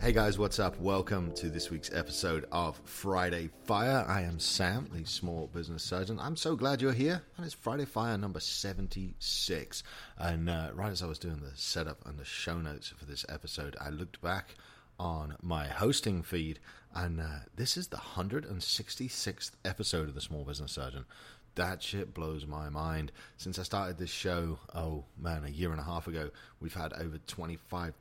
Hey guys, what's up? Welcome to this week's episode of Friday Fire. I am Sam, the small business surgeon. I'm so glad you're here, and it's Friday Fire number 76. And uh, right as I was doing the setup and the show notes for this episode, I looked back on my hosting feed, and uh, this is the 166th episode of the Small Business Surgeon that shit blows my mind. Since I started this show, oh man, a year and a half ago, we've had over 25,000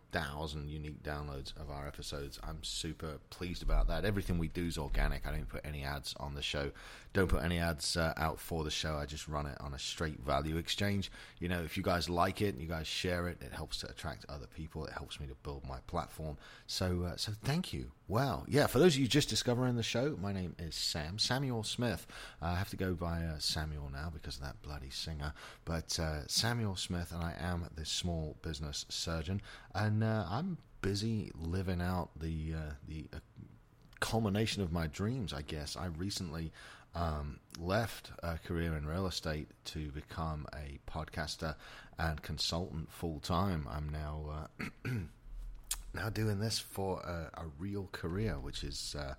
unique downloads of our episodes. I'm super pleased about that. Everything we do is organic. I don't put any ads on the show, don't put any ads uh, out for the show. I just run it on a straight value exchange. You know, if you guys like it, you guys share it, it helps to attract other people. It helps me to build my platform. So, uh, so thank you. Wow. Yeah, for those of you just discovering the show, my name is Sam, Samuel Smith. Uh, I have to go by uh, Samuel now because of that bloody singer. But uh, Samuel Smith, and I am this small business surgeon, and uh, I'm busy living out the uh, the uh, culmination of my dreams. I guess I recently um, left a career in real estate to become a podcaster and consultant full time. I'm now now doing this for a, a real career, which is uh,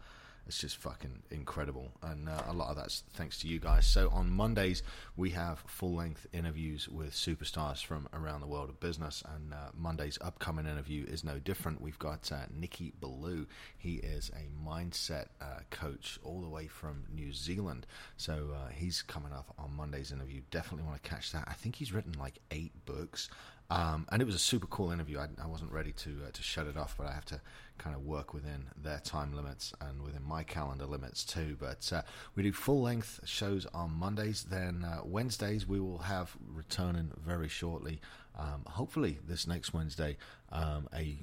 it's just fucking incredible, and uh, a lot of that's thanks to you guys. So on Mondays we have full length interviews with superstars from around the world of business, and uh, Monday's upcoming interview is no different. We've got uh, Nicky Ballou. He is a mindset uh, coach all the way from New Zealand, so uh, he's coming up on Monday's interview. Definitely want to catch that. I think he's written like eight books. Um, and it was a super cool interview. I, I wasn't ready to uh, to shut it off, but I have to kind of work within their time limits and within my calendar limits too. But uh, we do full length shows on Mondays. Then uh, Wednesdays we will have returning very shortly. Um, hopefully this next Wednesday, um, a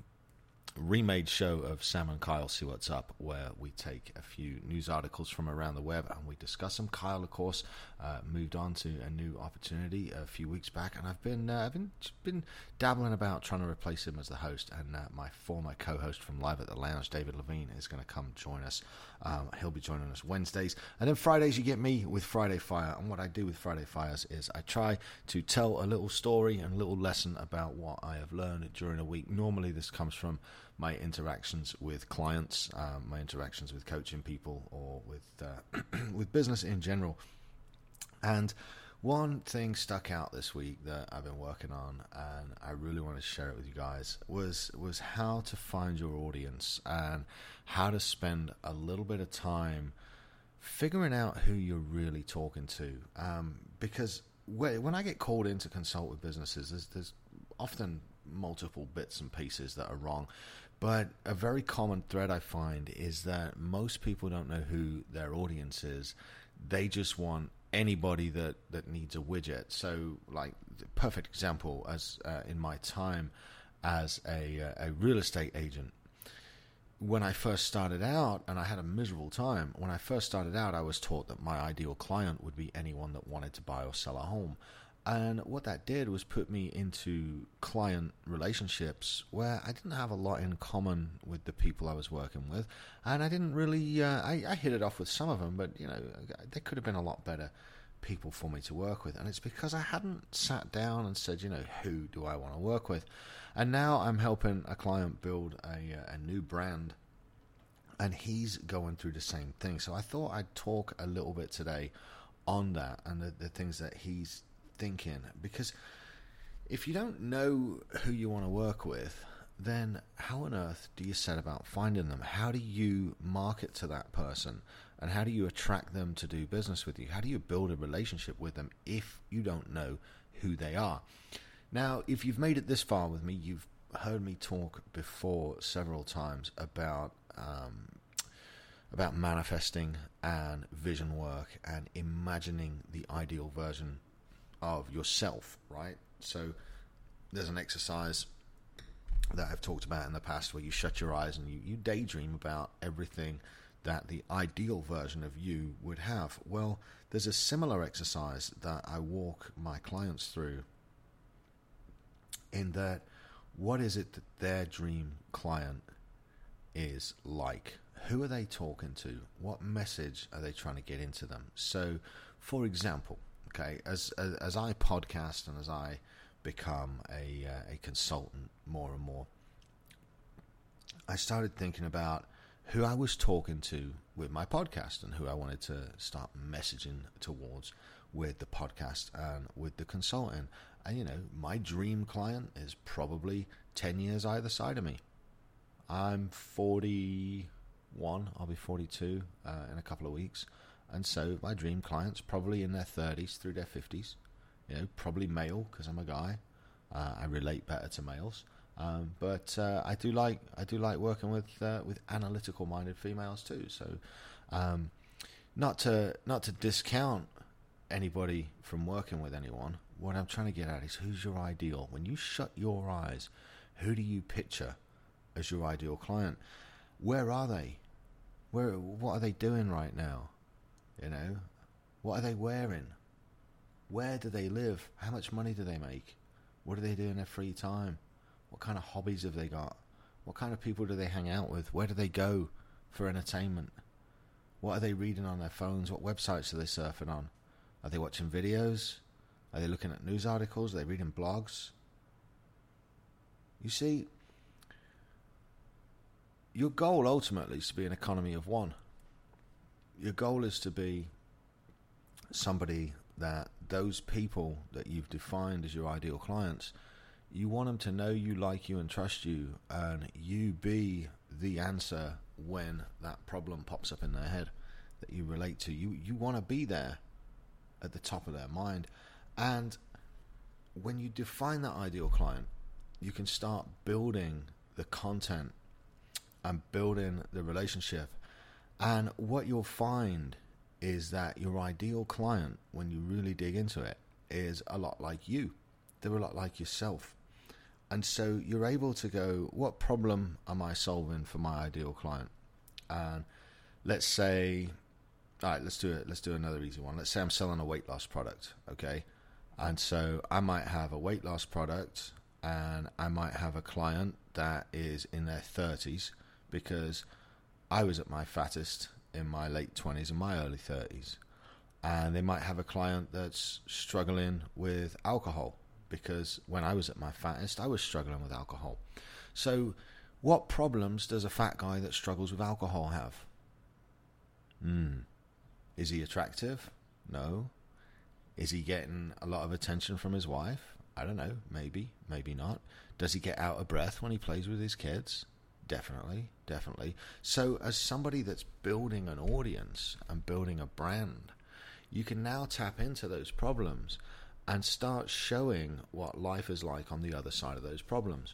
remade show of Sam and Kyle See What's Up, where we take a few news articles from around the web and we discuss them. Kyle, of course, uh, moved on to a new opportunity a few weeks back, and I've been uh, I've been been dabbling about trying to replace him as the host. And uh, my former co-host from Live at the Lounge, David Levine, is going to come join us. Um, he'll be joining us Wednesdays, and then Fridays you get me with Friday Fire. And what I do with Friday Fires is I try to tell a little story and a little lesson about what I have learned during a week. Normally, this comes from my interactions with clients, um, my interactions with coaching people, or with uh, with business in general. And one thing stuck out this week that I've been working on, and I really want to share it with you guys, was was how to find your audience and how to spend a little bit of time figuring out who you're really talking to. Um, because when I get called in to consult with businesses, there's, there's often multiple bits and pieces that are wrong. But a very common thread I find is that most people don't know who their audience is. They just want anybody that, that needs a widget. So, like, the perfect example as uh, in my time as a, uh, a real estate agent. When I first started out, and I had a miserable time, when I first started out, I was taught that my ideal client would be anyone that wanted to buy or sell a home. And what that did was put me into client relationships where I didn't have a lot in common with the people I was working with, and I didn't really. Uh, I, I hit it off with some of them, but you know, there could have been a lot better people for me to work with, and it's because I hadn't sat down and said, you know, who do I want to work with, and now I'm helping a client build a, a new brand and he's going through the same thing. So I thought I'd talk a little bit today on that and the, the things that he's thinking because if you don't know who you want to work with, then how on earth do you set about finding them? How do you market to that person? And how do you attract them to do business with you? How do you build a relationship with them if you don't know who they are? Now, if you've made it this far with me, you've heard me talk before several times about um, about manifesting and vision work and imagining the ideal version of yourself, right? So there's an exercise that I've talked about in the past where you shut your eyes and you, you daydream about everything that the ideal version of you would have. Well, there's a similar exercise that I walk my clients through in that what is it that their dream client is like? Who are they talking to? What message are they trying to get into them? So, for example, okay, as as, as I podcast and as I become a uh, a consultant more and more, I started thinking about who I was talking to with my podcast and who I wanted to start messaging towards with the podcast and with the consulting. And you know, my dream client is probably 10 years either side of me. I'm 41, I'll be 42 uh, in a couple of weeks. And so my dream client's probably in their 30s through their 50s. You know, probably male because I'm a guy. Uh, I relate better to males. Um, but uh, I do like I do like working with uh, with analytical minded females too. So um, not to not to discount anybody from working with anyone. What I'm trying to get at is who's your ideal. When you shut your eyes, who do you picture as your ideal client? Where are they? Where what are they doing right now? You know, what are they wearing? Where do they live? How much money do they make? What do they do in their free time? What kind of hobbies have they got? What kind of people do they hang out with? Where do they go for entertainment? What are they reading on their phones? What websites are they surfing on? Are they watching videos? Are they looking at news articles? Are they reading blogs? You see, your goal ultimately is to be an economy of one. Your goal is to be somebody that those people that you've defined as your ideal clients you want them to know you, like you, and trust you, and you be the answer when that problem pops up in their head that you relate to. You you want to be there at the top of their mind, and when you define that ideal client, you can start building the content and building the relationship. And what you'll find is that your ideal client, when you really dig into it, is a lot like you. They're a lot like yourself. And so you're able to go, what problem am I solving for my ideal client? And let's say, all right, let's do it. Let's do another easy one. Let's say I'm selling a weight loss product, okay? And so I might have a weight loss product, and I might have a client that is in their 30s because I was at my fattest in my late 20s and my early 30s. And they might have a client that's struggling with alcohol because when I was at my fattest, I was struggling with alcohol. So, what problems does a fat guy that struggles with alcohol have? Hmm. Is he attractive? No. Is he getting a lot of attention from his wife? I don't know. Maybe, maybe not. Does he get out of breath when he plays with his kids? Definitely, definitely. So, as somebody that's building an audience and building a brand, you can now tap into those problems and start showing what life is like on the other side of those problems.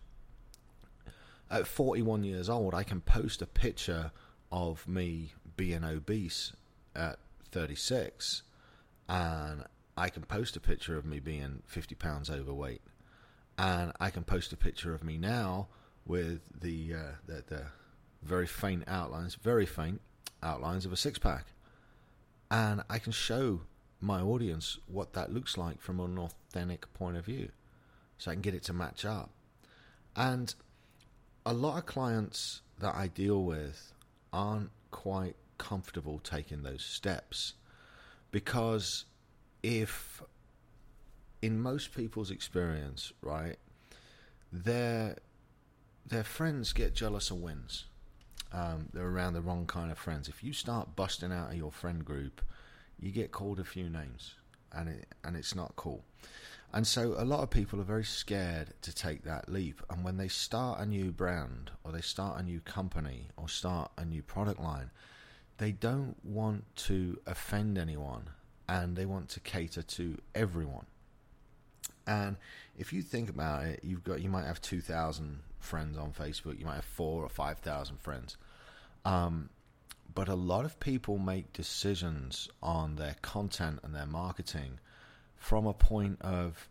At 41 years old, I can post a picture of me being obese at 36, and I can post a picture of me being 50 pounds overweight, and I can post a picture of me now with the uh, the, the very faint outlines, very faint outlines of a six pack, and I can show my audience what that looks like from an authentic point of view so I can get it to match up. And a lot of clients that I deal with aren't quite comfortable taking those steps because if in most people's experience, right, their their friends get jealous of wins. Um, they're around the wrong kind of friends. If you start busting out of your friend group you get called a few names, and it and it's not cool. And so a lot of people are very scared to take that leap. And when they start a new brand or they start a new company or start a new product line, they don't want to offend anyone and they want to cater to everyone. And if you think about it, you've got you might have two thousand friends on Facebook, you might have four or five thousand friends. Um, but a lot of people make decisions on their content and their marketing from a point of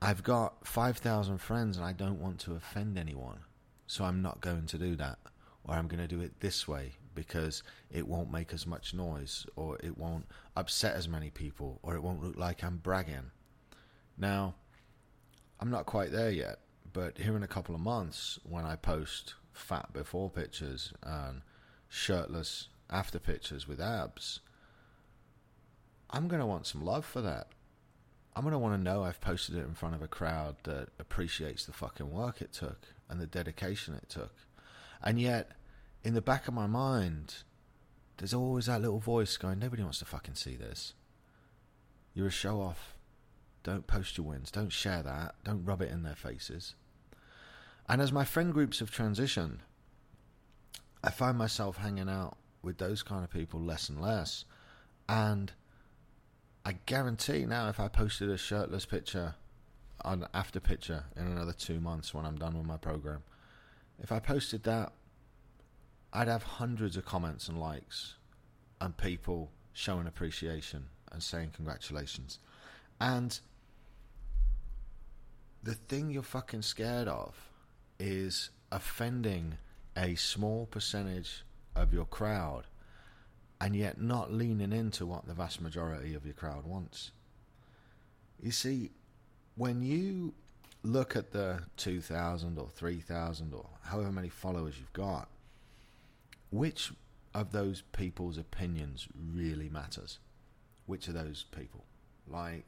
I've got 5,000 friends and I don't want to offend anyone. So I'm not going to do that. Or I'm going to do it this way because it won't make as much noise or it won't upset as many people or it won't look like I'm bragging. Now, I'm not quite there yet, But here in a couple of months, when I post fat before pictures and shirtless after pictures with abs, I'm going to want some love for that. I'm going to want to know I've posted it in front of a crowd that appreciates the fucking work it took and the dedication it took. And yet, in the back of my mind, there's always that little voice going, nobody wants to fucking see this. You're a show off. Don't post your wins. Don't share that. Don't rub it in their faces. And as my friend groups have transitioned, I find myself hanging out with those kind of people less and less. And I guarantee now, if I posted a shirtless picture, an after picture in another two months when I'm done with my program, if I posted that, I'd have hundreds of comments and likes and people showing appreciation and saying congratulations. And the thing you're fucking scared of is offending a small percentage of your crowd and yet not leaning into what the vast majority of your crowd wants. You see, when you look at the 2,000 or 3,000 or however many followers you've got, which of those people's opinions really matters? Which of those people? Like,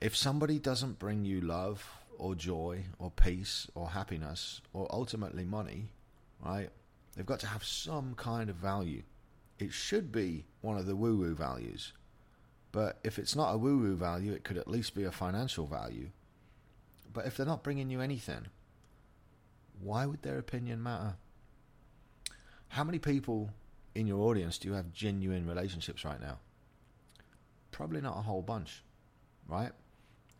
if somebody doesn't bring you love or joy or peace or happiness or ultimately money, right? They've got to have some kind of value. It should be one of the woo woo values. But if it's not a woo woo value, it could at least be a financial value. But if they're not bringing you anything, why would their opinion matter? How many people in your audience do you have genuine relationships right now? Probably not a whole bunch, right?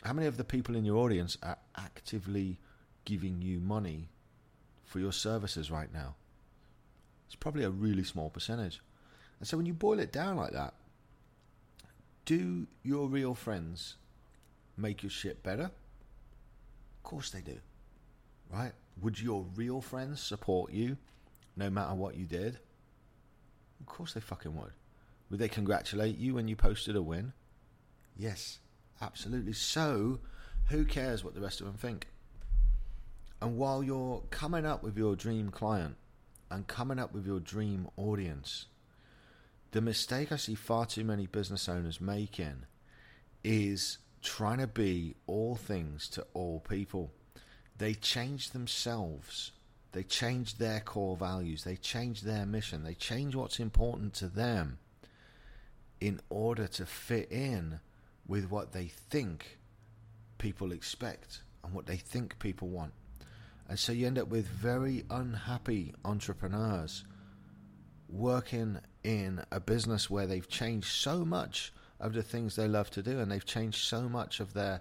How many of the people in your audience are actively giving you money for your services right now? It's probably a really small percentage. And so when you boil it down like that, do your real friends make your shit better? Of course they do. Right? Would your real friends support you no matter what you did? Of course they fucking would. Would they congratulate you when you posted a win? Yes, absolutely. So, who cares what the rest of them think? And while you're coming up with your dream client and coming up with your dream audience, the mistake I see far too many business owners making is trying to be all things to all people. They change themselves they change their core values. They change their mission. They change what's important to them in order to fit in with what they think people expect and what they think people want. And so you end up with very unhappy entrepreneurs working in a business where they've changed so much of the things they love to do and they've changed so much of their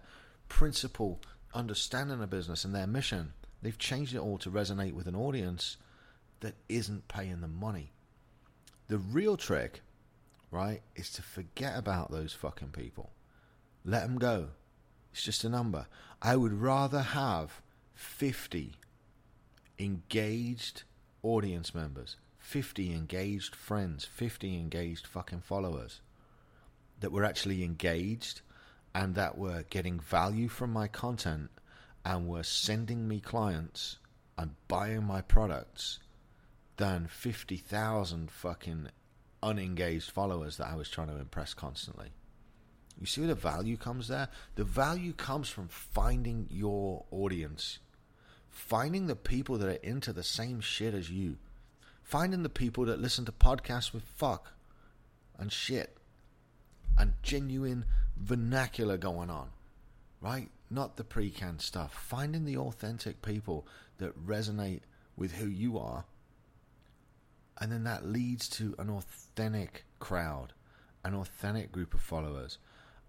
principle understanding of business and their mission They've changed it all to resonate with an audience that isn't paying them money. The real trick, right, is to forget about those fucking people. Let them go. It's just a number. I would rather have 50 engaged audience members, 50 engaged friends, 50 engaged fucking followers that were actually engaged and that were getting value from my content and were sending me clients and buying my products than 50,000 fucking unengaged followers that I was trying to impress constantly. You see where the value comes there? The value comes from finding your audience, finding the people that are into the same shit as you, finding the people that listen to podcasts with fuck and shit and genuine vernacular going on, right? not the pre canned stuff. Finding the authentic people that resonate with who you are. And then that leads to an authentic crowd, an authentic group of followers,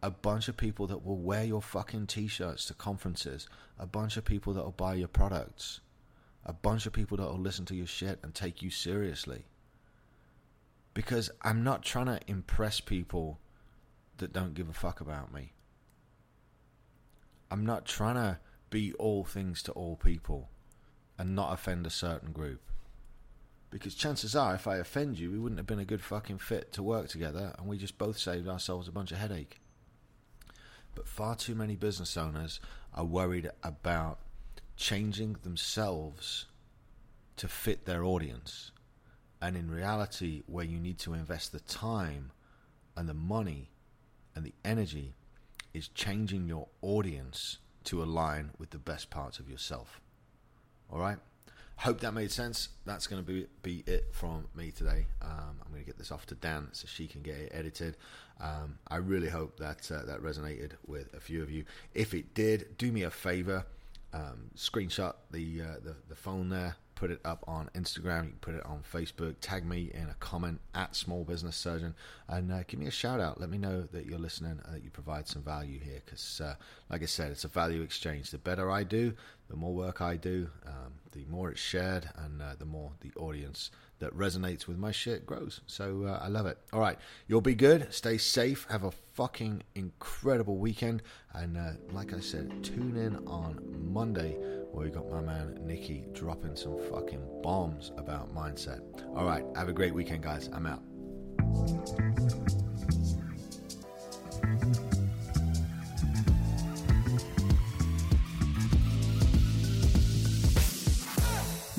a bunch of people that will wear your fucking t shirts to conferences, a bunch of people that will buy your products, a bunch of people that will listen to your shit and take you seriously. Because I'm not trying to impress people that don't give a fuck about me. I'm not trying to be all things to all people and not offend a certain group. Because chances are, if I offend you, we wouldn't have been a good fucking fit to work together, and we just both saved ourselves a bunch of headache. But far too many business owners are worried about changing themselves to fit their audience. And in reality, where you need to invest the time and the money and the energy is changing your audience to align with the best parts of yourself. All right? Hope that made sense. That's going to be, be it from me today. Um, I'm going to get this off to Dan so she can get it edited. Um, I really hope that uh, that resonated with a few of you. If it did, do me a favor. Um, screenshot the, uh, the the phone there, put it up on Instagram, you can put it on Facebook, tag me in a comment at Small Business Surgeon, and uh, give me a shout out. Let me know that you're listening, that you provide some value here, because, uh, like I said, it's a value exchange. The better I do, the more work I do, um, the more it's shared, and uh, the more the audience that resonates with my shit grows. So uh, I love it. All right, you'll be good. Stay safe. Have a fucking incredible weekend. And uh, like I said, tune in on Monday where we got my man Nikki dropping some fucking bombs about mindset. All right, have a great weekend, guys. I'm out.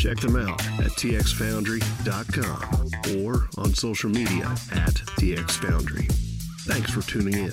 Check them out at txfoundry.com or on social media at txfoundry. Thanks for tuning in.